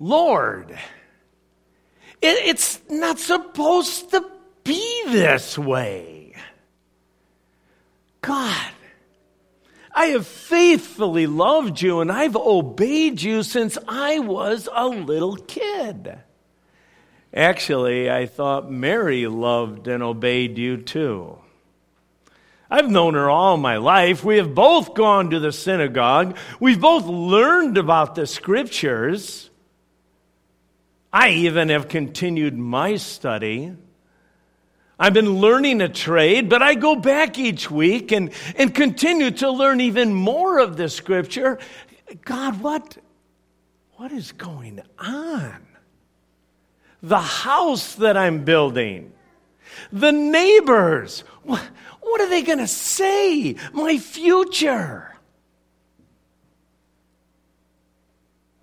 Lord, it's not supposed to be this way. God, I have faithfully loved you and I've obeyed you since I was a little kid. Actually, I thought Mary loved and obeyed you too. I've known her all my life. We have both gone to the synagogue. We've both learned about the scriptures. I even have continued my study. I've been learning a trade, but I go back each week and, and continue to learn even more of the scripture. God, what, what is going on? The house that I'm building, the neighbors, what, what are they going to say? My future.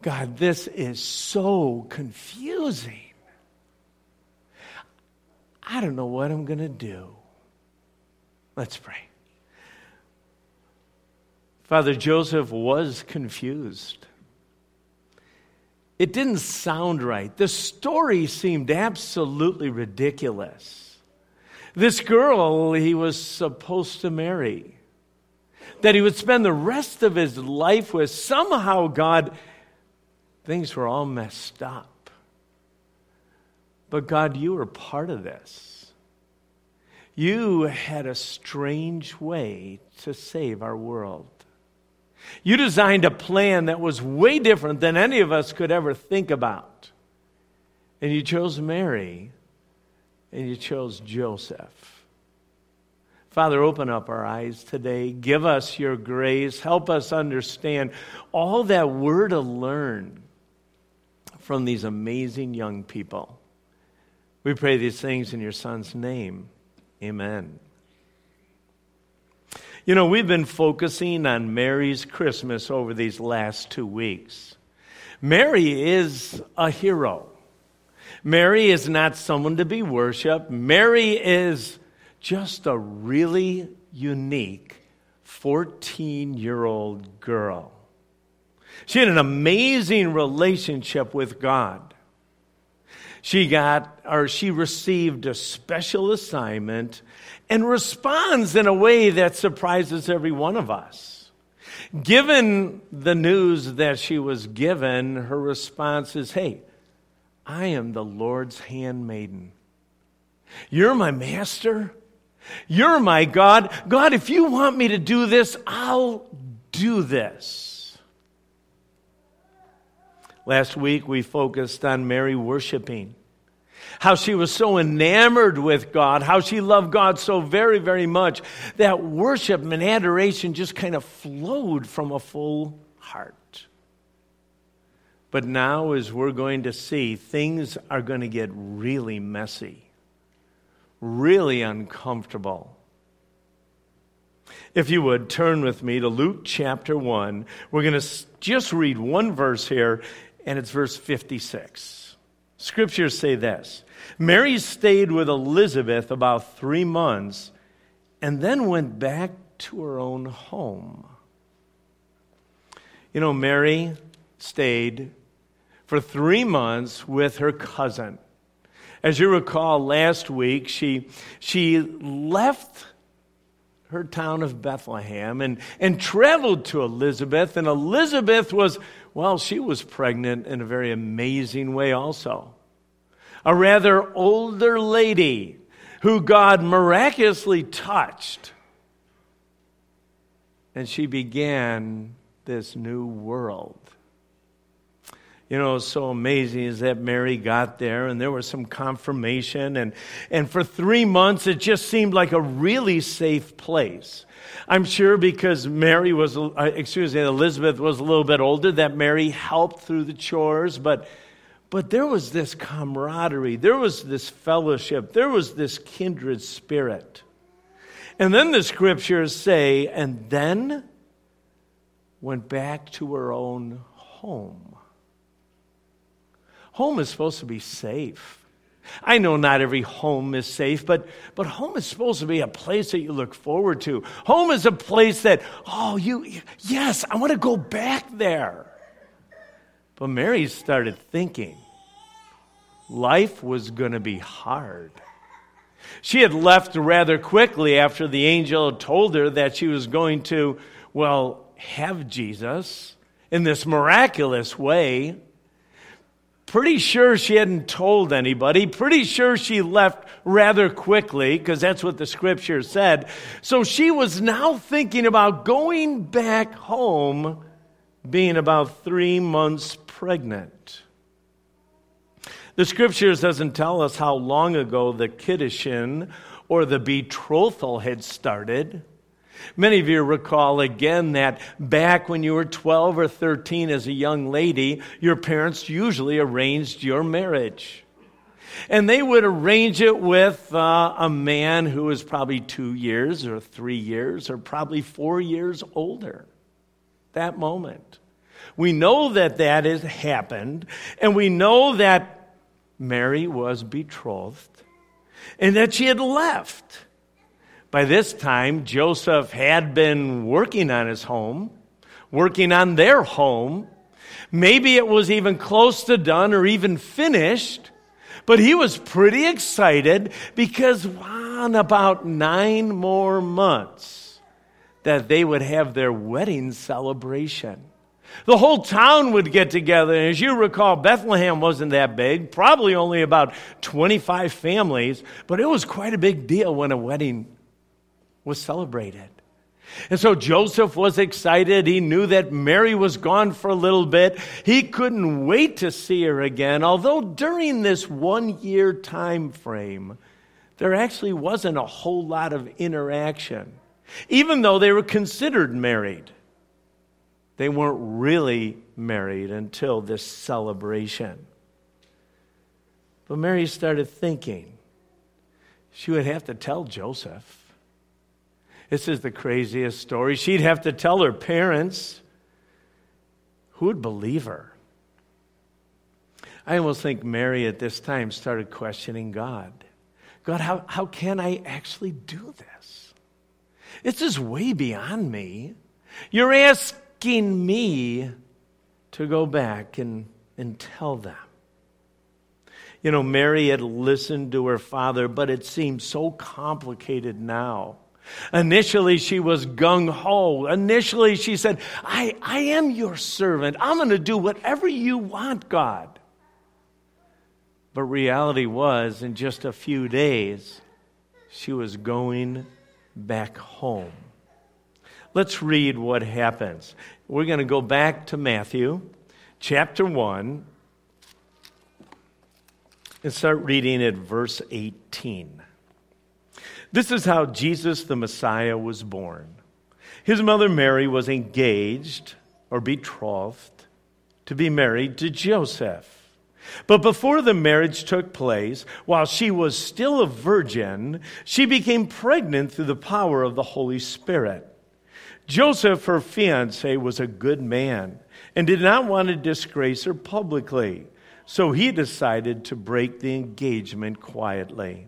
God, this is so confusing. I don't know what I'm going to do. Let's pray. Father Joseph was confused. It didn't sound right. The story seemed absolutely ridiculous. This girl he was supposed to marry, that he would spend the rest of his life with, somehow, God, things were all messed up. But God, you were part of this. You had a strange way to save our world. You designed a plan that was way different than any of us could ever think about. And you chose Mary and you chose Joseph. Father, open up our eyes today. Give us your grace. Help us understand all that we're to learn from these amazing young people. We pray these things in your Son's name. Amen. You know, we've been focusing on Mary's Christmas over these last two weeks. Mary is a hero. Mary is not someone to be worshiped. Mary is just a really unique 14 year old girl. She had an amazing relationship with God. She got, or she received a special assignment and responds in a way that surprises every one of us. Given the news that she was given, her response is, Hey, I am the Lord's handmaiden. You're my master. You're my God. God, if you want me to do this, I'll do this. Last week we focused on Mary worshiping. How she was so enamored with God, how she loved God so very, very much that worship and adoration just kind of flowed from a full heart. But now, as we're going to see, things are going to get really messy, really uncomfortable. If you would turn with me to Luke chapter 1, we're going to just read one verse here, and it's verse 56. Scriptures say this Mary stayed with Elizabeth about three months and then went back to her own home. You know, Mary stayed for three months with her cousin. As you recall, last week, she, she left her town of Bethlehem and, and traveled to Elizabeth. And Elizabeth was, well, she was pregnant in a very amazing way, also. A rather older lady who God miraculously touched. And she began this new world you know, so amazing is that Mary got there and there was some confirmation. And, and for three months, it just seemed like a really safe place. I'm sure because Mary was, uh, excuse me, Elizabeth was a little bit older, that Mary helped through the chores. But, but there was this camaraderie, there was this fellowship, there was this kindred spirit. And then the scriptures say, and then went back to her own home. Home is supposed to be safe. I know not every home is safe, but, but home is supposed to be a place that you look forward to. Home is a place that, oh, you, yes, I want to go back there. But Mary started thinking life was going to be hard. She had left rather quickly after the angel told her that she was going to, well, have Jesus in this miraculous way. Pretty sure she hadn't told anybody. Pretty sure she left rather quickly because that's what the scripture said. So she was now thinking about going back home, being about three months pregnant. The scriptures doesn't tell us how long ago the kiddushin or the betrothal had started. Many of you recall again that back when you were 12 or 13 as a young lady, your parents usually arranged your marriage. And they would arrange it with uh, a man who was probably two years or three years or probably four years older. That moment. We know that that has happened, and we know that Mary was betrothed and that she had left. By this time, Joseph had been working on his home, working on their home. Maybe it was even close to done or even finished, but he was pretty excited because in about nine more months that they would have their wedding celebration. The whole town would get together. And as you recall, Bethlehem wasn't that big, probably only about 25 families, but it was quite a big deal when a wedding was celebrated. And so Joseph was excited. He knew that Mary was gone for a little bit. He couldn't wait to see her again, although during this one year time frame, there actually wasn't a whole lot of interaction. Even though they were considered married, they weren't really married until this celebration. But Mary started thinking she would have to tell Joseph. This is the craziest story. She'd have to tell her parents. Who would believe her? I almost think Mary at this time started questioning God. God, how, how can I actually do this? This is way beyond me. You're asking me to go back and, and tell them. You know, Mary had listened to her father, but it seemed so complicated now. Initially, she was gung ho. Initially, she said, I, I am your servant. I'm going to do whatever you want, God. But reality was, in just a few days, she was going back home. Let's read what happens. We're going to go back to Matthew chapter 1 and start reading at verse 18. This is how Jesus the Messiah was born. His mother Mary was engaged or betrothed to be married to Joseph. But before the marriage took place, while she was still a virgin, she became pregnant through the power of the Holy Spirit. Joseph, her fiance, was a good man and did not want to disgrace her publicly, so he decided to break the engagement quietly.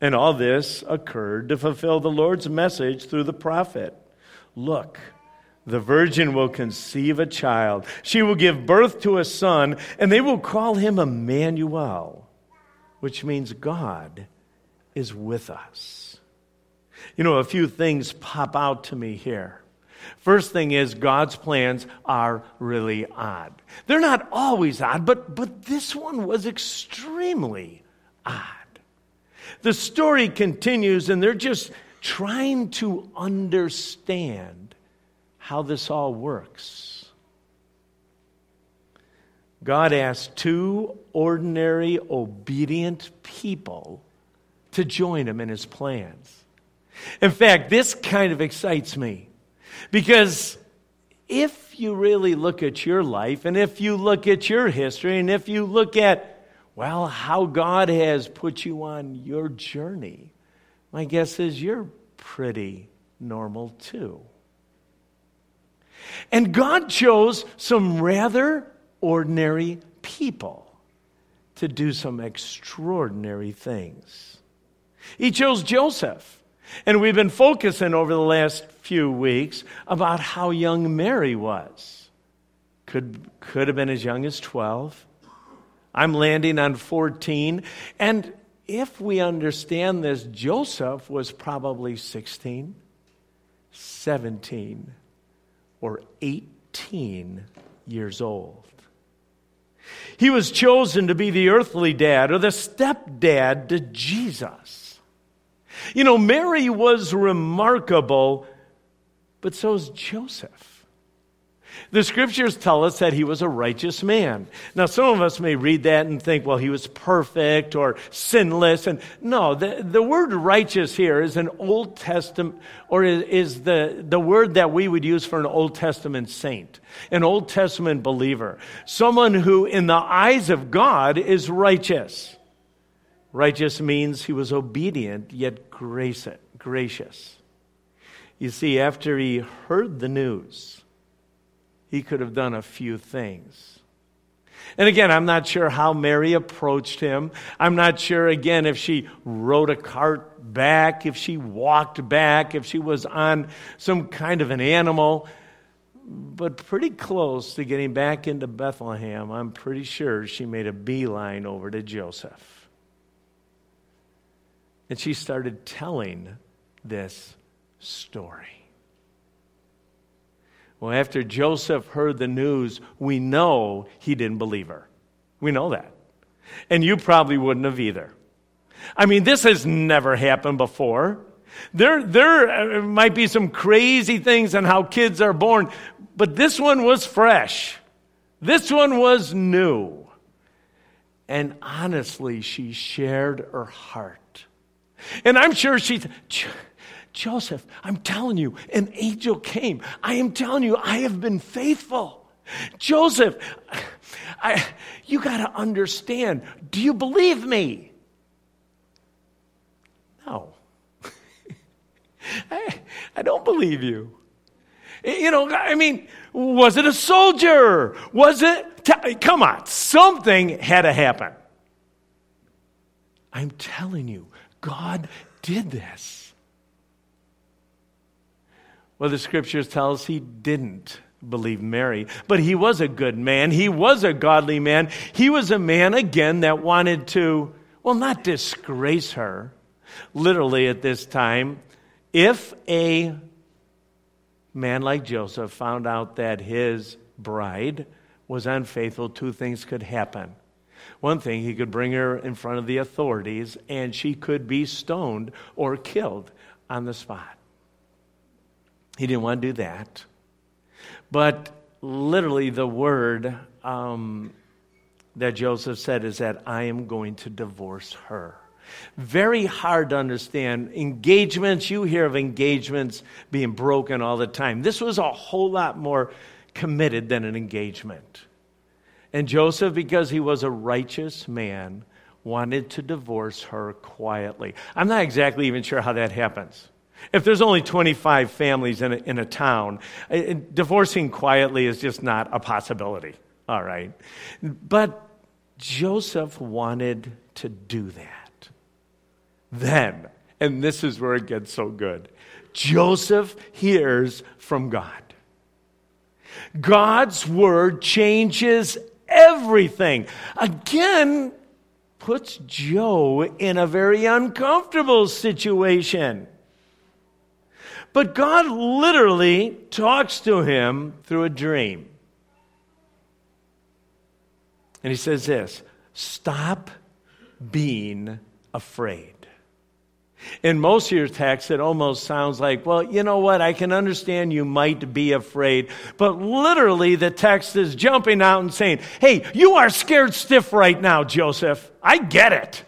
And all this occurred to fulfill the Lord's message through the prophet. Look, the virgin will conceive a child. She will give birth to a son, and they will call him Emmanuel, which means God is with us. You know, a few things pop out to me here. First thing is, God's plans are really odd. They're not always odd, but, but this one was extremely odd. The story continues, and they're just trying to understand how this all works. God asked two ordinary, obedient people to join him in his plans. In fact, this kind of excites me because if you really look at your life and if you look at your history and if you look at well, how God has put you on your journey, my guess is you're pretty normal too. And God chose some rather ordinary people to do some extraordinary things. He chose Joseph. And we've been focusing over the last few weeks about how young Mary was. Could, could have been as young as 12. I'm landing on 14. And if we understand this, Joseph was probably 16, 17, or 18 years old. He was chosen to be the earthly dad or the stepdad to Jesus. You know, Mary was remarkable, but so is Joseph. The scriptures tell us that he was a righteous man. Now, some of us may read that and think, well, he was perfect or sinless. And no, the, the word righteous here is an Old Testament, or is, is the, the word that we would use for an Old Testament saint, an Old Testament believer, someone who, in the eyes of God, is righteous. Righteous means he was obedient yet gracious, gracious. You see, after he heard the news, he could have done a few things. And again, I'm not sure how Mary approached him. I'm not sure, again, if she rode a cart back, if she walked back, if she was on some kind of an animal. But pretty close to getting back into Bethlehem, I'm pretty sure she made a beeline over to Joseph. And she started telling this story. Well, after Joseph heard the news, we know he didn't believe her. We know that. And you probably wouldn't have either. I mean, this has never happened before. There, there uh, might be some crazy things on how kids are born, but this one was fresh. This one was new. And honestly, she shared her heart. And I'm sure she, Joseph, I'm telling you, an angel came. I am telling you, I have been faithful. Joseph, I, you got to understand. Do you believe me? No. I, I don't believe you. You know, I mean, was it a soldier? Was it? Come on, something had to happen. I'm telling you, God did this. Well, the scriptures tell us he didn't believe Mary, but he was a good man. He was a godly man. He was a man, again, that wanted to, well, not disgrace her. Literally, at this time, if a man like Joseph found out that his bride was unfaithful, two things could happen. One thing, he could bring her in front of the authorities and she could be stoned or killed on the spot. He didn't want to do that. But literally, the word um, that Joseph said is that I am going to divorce her. Very hard to understand. Engagements, you hear of engagements being broken all the time. This was a whole lot more committed than an engagement. And Joseph, because he was a righteous man, wanted to divorce her quietly. I'm not exactly even sure how that happens. If there's only 25 families in a, in a town, uh, divorcing quietly is just not a possibility. All right. But Joseph wanted to do that. Then, and this is where it gets so good, Joseph hears from God. God's word changes everything. Again, puts Joe in a very uncomfortable situation. But God literally talks to him through a dream. And he says this stop being afraid. In most of your texts, it almost sounds like, well, you know what? I can understand you might be afraid. But literally, the text is jumping out and saying, hey, you are scared stiff right now, Joseph. I get it.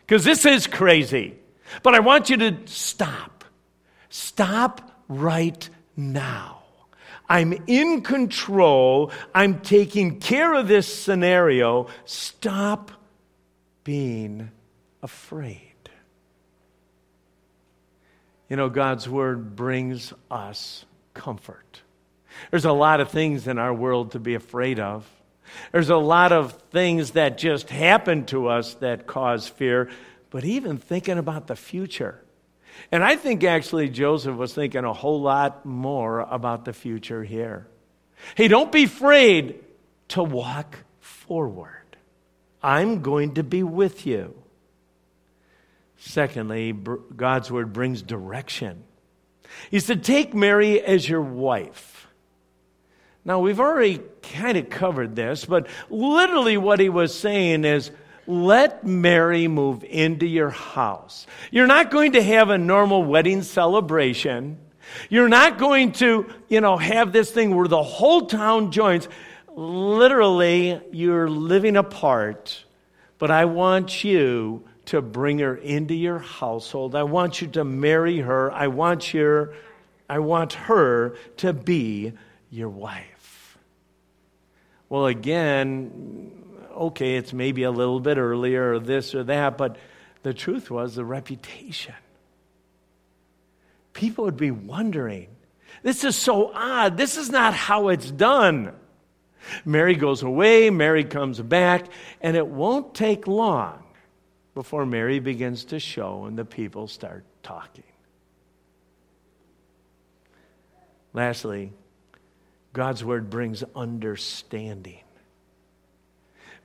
Because this is crazy. But I want you to stop. Stop right now. I'm in control. I'm taking care of this scenario. Stop being afraid. You know, God's word brings us comfort. There's a lot of things in our world to be afraid of. There's a lot of things that just happen to us that cause fear, but even thinking about the future. And I think actually Joseph was thinking a whole lot more about the future here. Hey, don't be afraid to walk forward. I'm going to be with you. Secondly, God's word brings direction. He said, Take Mary as your wife. Now, we've already kind of covered this, but literally what he was saying is, let Mary move into your house. You're not going to have a normal wedding celebration. You're not going to, you know, have this thing where the whole town joins. Literally, you're living apart, but I want you to bring her into your household. I want you to marry her. I want your I want her to be your wife. Well, again, okay, it's maybe a little bit earlier or this or that, but the truth was the reputation. People would be wondering, this is so odd. This is not how it's done. Mary goes away, Mary comes back, and it won't take long before Mary begins to show and the people start talking. Lastly, God's word brings understanding.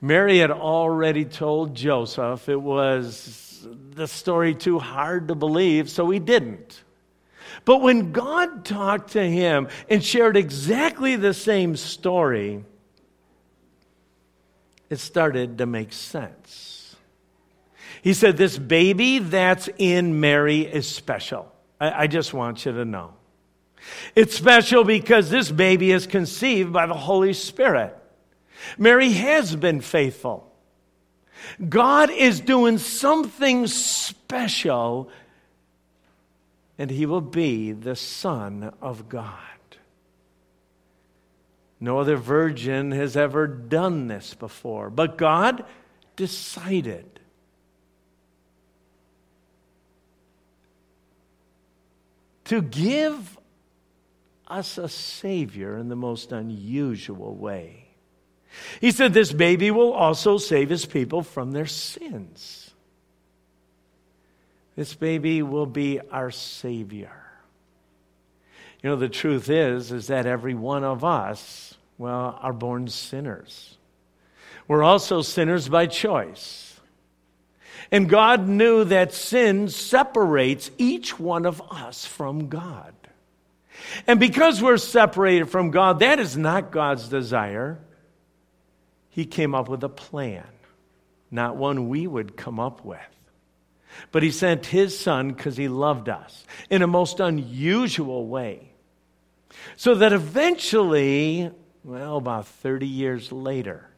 Mary had already told Joseph it was the story too hard to believe, so he didn't. But when God talked to him and shared exactly the same story, it started to make sense. He said, This baby that's in Mary is special. I, I just want you to know. It's special because this baby is conceived by the Holy Spirit. Mary has been faithful. God is doing something special, and he will be the Son of God. No other virgin has ever done this before, but God decided. To give us a Savior in the most unusual way. He said, This baby will also save his people from their sins. This baby will be our Savior. You know, the truth is, is that every one of us, well, are born sinners. We're also sinners by choice. And God knew that sin separates each one of us from God. And because we're separated from God, that is not God's desire he came up with a plan, not one we would come up with. But he sent his son because he loved us in a most unusual way. So that eventually, well, about 30 years later,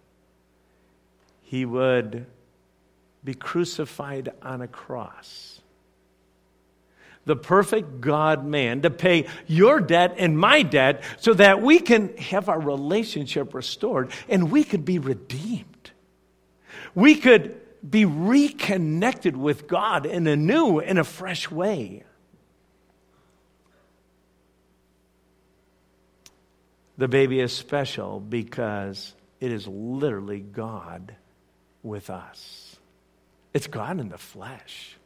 he would be crucified on a cross. The perfect God man to pay your debt and my debt so that we can have our relationship restored and we could be redeemed. We could be reconnected with God in a new and a fresh way. The baby is special because it is literally God with us. It's God in the flesh.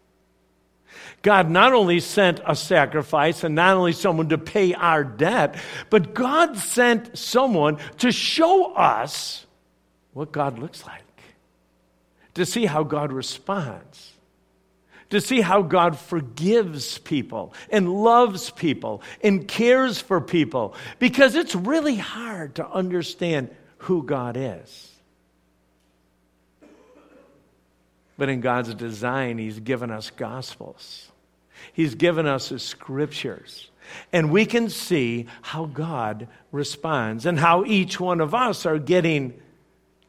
God not only sent a sacrifice and not only someone to pay our debt, but God sent someone to show us what God looks like, to see how God responds, to see how God forgives people and loves people and cares for people, because it's really hard to understand who God is. But in God's design, He's given us gospels. He's given us His scriptures. And we can see how God responds and how each one of us are getting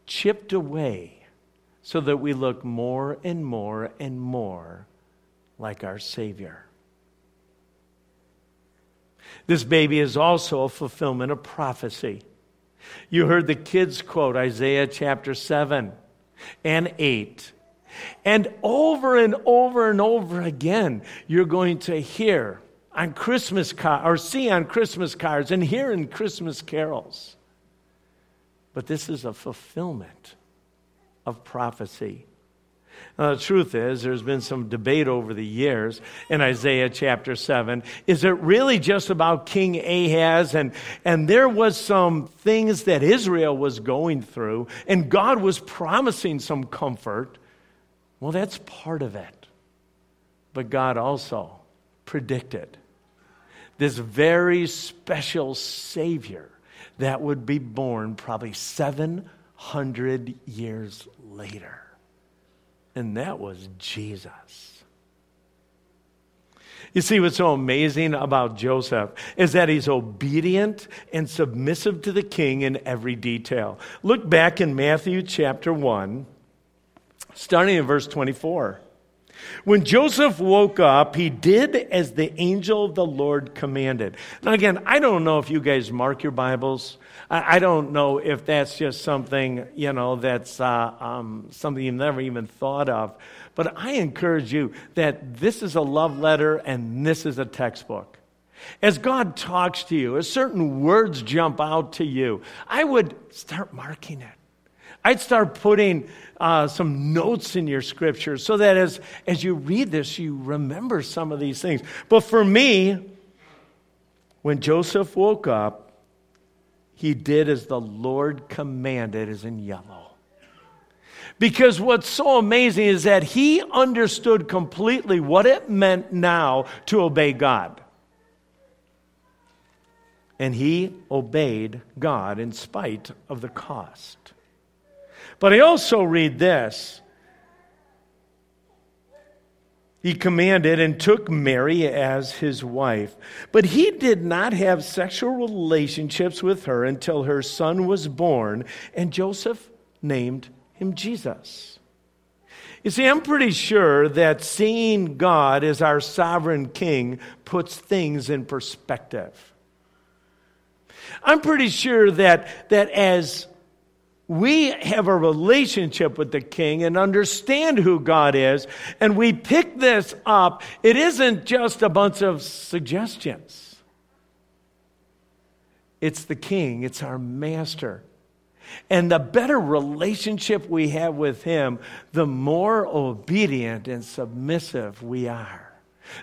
chipped away so that we look more and more and more like our Savior. This baby is also a fulfillment of prophecy. You heard the kids quote Isaiah chapter 7 and 8 And over and over and over again, you're going to hear on Christmas cards, or see on Christmas cards, and hear in Christmas carols. But this is a fulfillment of prophecy. Now, the truth is, there's been some debate over the years in Isaiah chapter 7. Is it really just about King Ahaz? And, and there was some things that Israel was going through, and God was promising some comfort. Well, that's part of it. But God also predicted this very special Savior that would be born probably 700 years later. And that was Jesus. You see, what's so amazing about Joseph is that he's obedient and submissive to the king in every detail. Look back in Matthew chapter 1, starting in verse 24. When Joseph woke up, he did as the angel of the Lord commanded. Now, again, I don't know if you guys mark your Bibles. I, don't know if that's just something, you know, that's uh, um, something you've never even thought of. But I encourage you that this is a love letter and this is a textbook. As God talks to you, as certain words jump out to you, I would start marking it. I'd start putting uh, some notes in your scripture so that as, as you read this, you remember some of these things. But for me, when Joseph woke up, he did as the Lord commanded, is in yellow. Because what's so amazing is that he understood completely what it meant now to obey God. And he obeyed God in spite of the cost. But I also read this he commanded and took Mary as his wife. But he did not have sexual relationships with her until her son was born, and Joseph named him Jesus. You see, I'm pretty sure that seeing God as our sovereign king puts things in perspective. I'm pretty sure that, that as we have a relationship with the king and understand who God is, and we pick this up, it isn't just a bunch of suggestions. It's the king, it's our master. And the better relationship we have with him, the more obedient and submissive we are.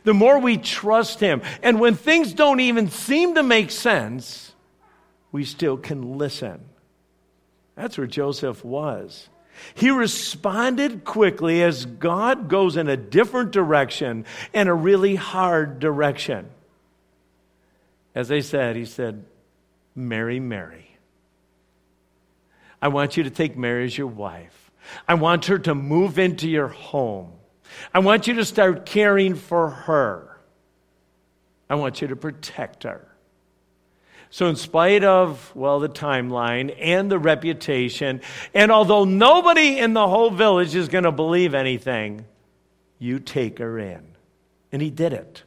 The more we trust him. And when things don't even seem to make sense, we still can listen that's where Joseph was. He responded quickly as God goes in a different direction and a really hard direction. As I said, he said, Mary, Mary. I want you to take Mary as your wife. I want her to move into your home. I want you to start caring for her. I want you to protect her. So, in spite of, well, the timeline and the reputation, and although nobody in the whole village is going to believe anything, you take her in. And he did it.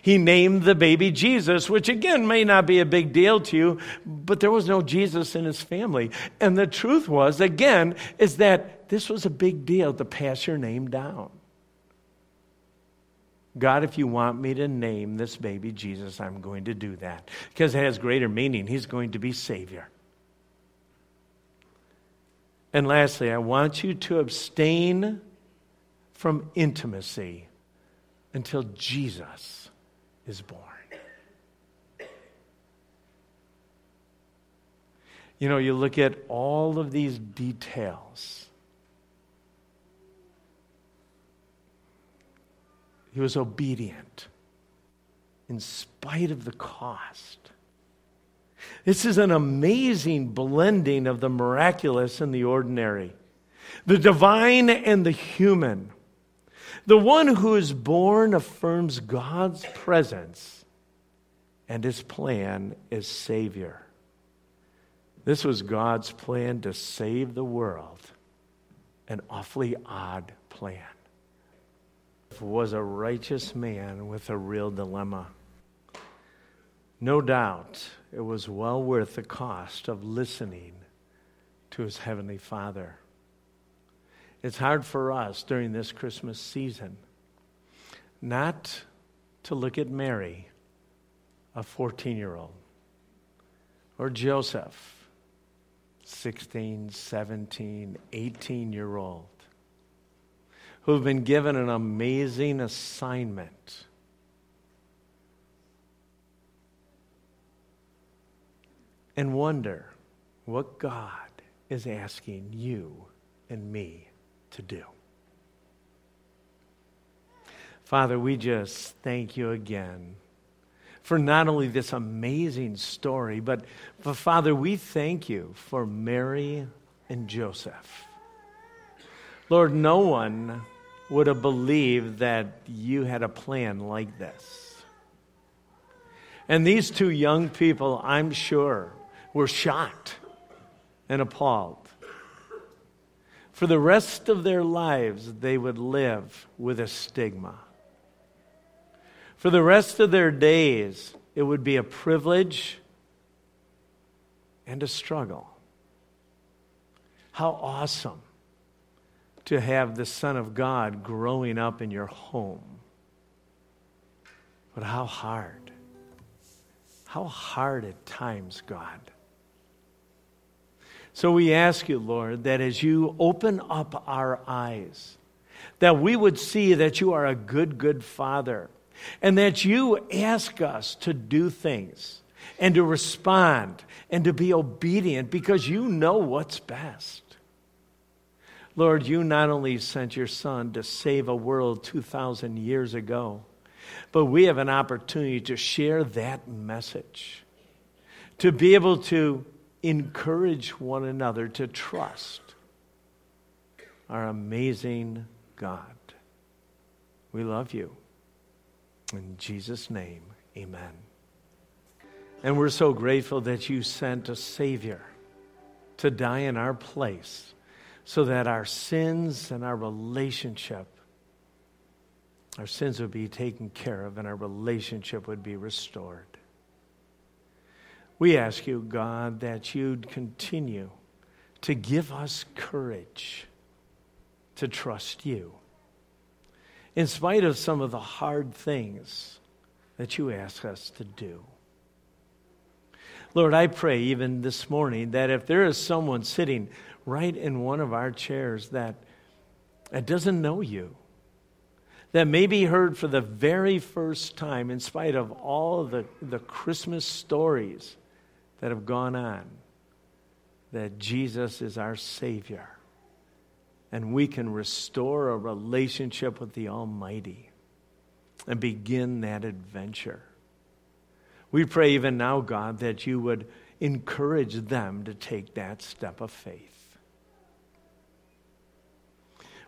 He named the baby Jesus, which again may not be a big deal to you, but there was no Jesus in his family. And the truth was, again, is that this was a big deal to pass your name down. God, if you want me to name this baby Jesus, I'm going to do that because it has greater meaning. He's going to be Savior. And lastly, I want you to abstain from intimacy until Jesus is born. You know, you look at all of these details He was obedient in spite of the cost. This is an amazing blending of the miraculous and the ordinary, the divine and the human. The one who is born affirms God's presence and his plan as Savior. This was God's plan to save the world, an awfully odd plan was a righteous man with a real dilemma. No doubt it was well worth the cost of listening to his heavenly Father. It's hard for us during this Christmas season not to look at Mary, a 14 year old, or Joseph, 16, 17, 18 year old, who've been given an amazing assignment. And wonder what God is asking you and me to do. Father, we just thank you again for not only this amazing story, but, but Father, we thank you for Mary and Joseph. Lord, no one would have believed that you had a plan like this. And these two young people, I'm sure, were shocked and appalled. For the rest of their lives, they would live with a stigma. For the rest of their days, it would be a privilege and a struggle. How awesome to have the Son of God growing up in your home. But how hard. How hard at times, God. So we ask you, Lord, that as you open up our eyes, that we would see that you are a good, good Father and that you ask us to do things and to respond and to be obedient because you know what's best. Lord, you not only sent your Son to save a world 2,000 years ago, but we have an opportunity to share that message, to be able to encourage one another to trust our amazing God. We love you. In Jesus' name, amen. And we're so grateful that you sent a Savior to die in our place so that our sins and our relationship, our sins would be taken care of and our relationship would be restored. We ask you, God, that you'd continue to give us courage to trust you in spite of some of the hard things that you ask us to do. Lord, I pray even this morning that if there is someone sitting right in one of our chairs that, that doesn't know you, that maybe heard for the very first time, in spite of all the, the Christmas stories that have gone on, that Jesus is our Savior and we can restore a relationship with the Almighty and begin that adventure. We pray even now, God, that you would encourage them to take that step of faith.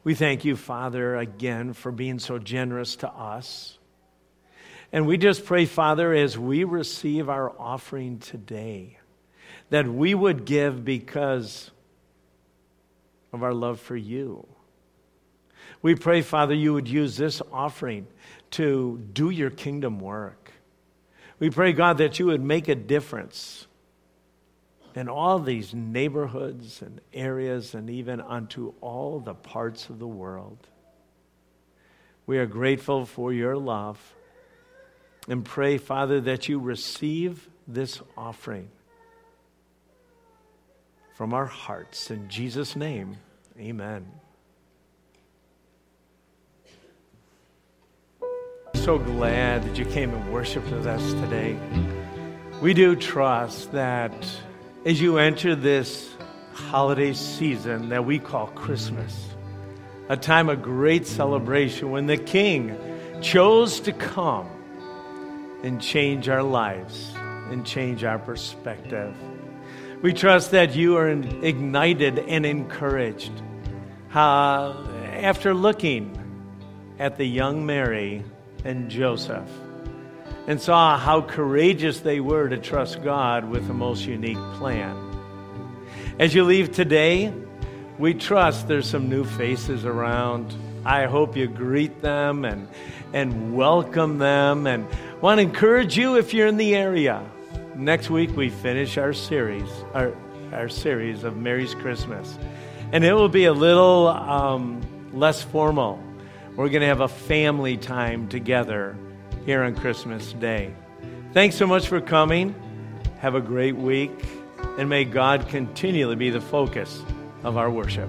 We thank you, Father, again for being so generous to us. And we just pray, Father, as we receive our offering today, that we would give because of our love for you. We pray, Father, you would use this offering to do your kingdom work. We pray, God, that you would make a difference in all these neighborhoods and areas and even unto all the parts of the world. We are grateful for your love and pray, Father, that you receive this offering from our hearts. In Jesus' name, amen. So glad that you came and worshiped with us today. We do trust that as you enter this holiday season that we call Christmas, a time of great celebration when the King chose to come and change our lives and change our perspective. We trust that you are ignited and encouraged. Uh, after looking at the young Mary and Joseph and saw how courageous they were to trust God with the most unique plan. As you leave today, we trust there's some new faces around. I hope you greet them and, and welcome them and want to encourage you if you're in the area Next week we finish our series, our, our series of Mary's Christmas. And it will be a little um, less formal. We're going to have a family time together here on Christmas Day. Thanks so much for coming. Have a great week, and may God continually be the focus of our worship.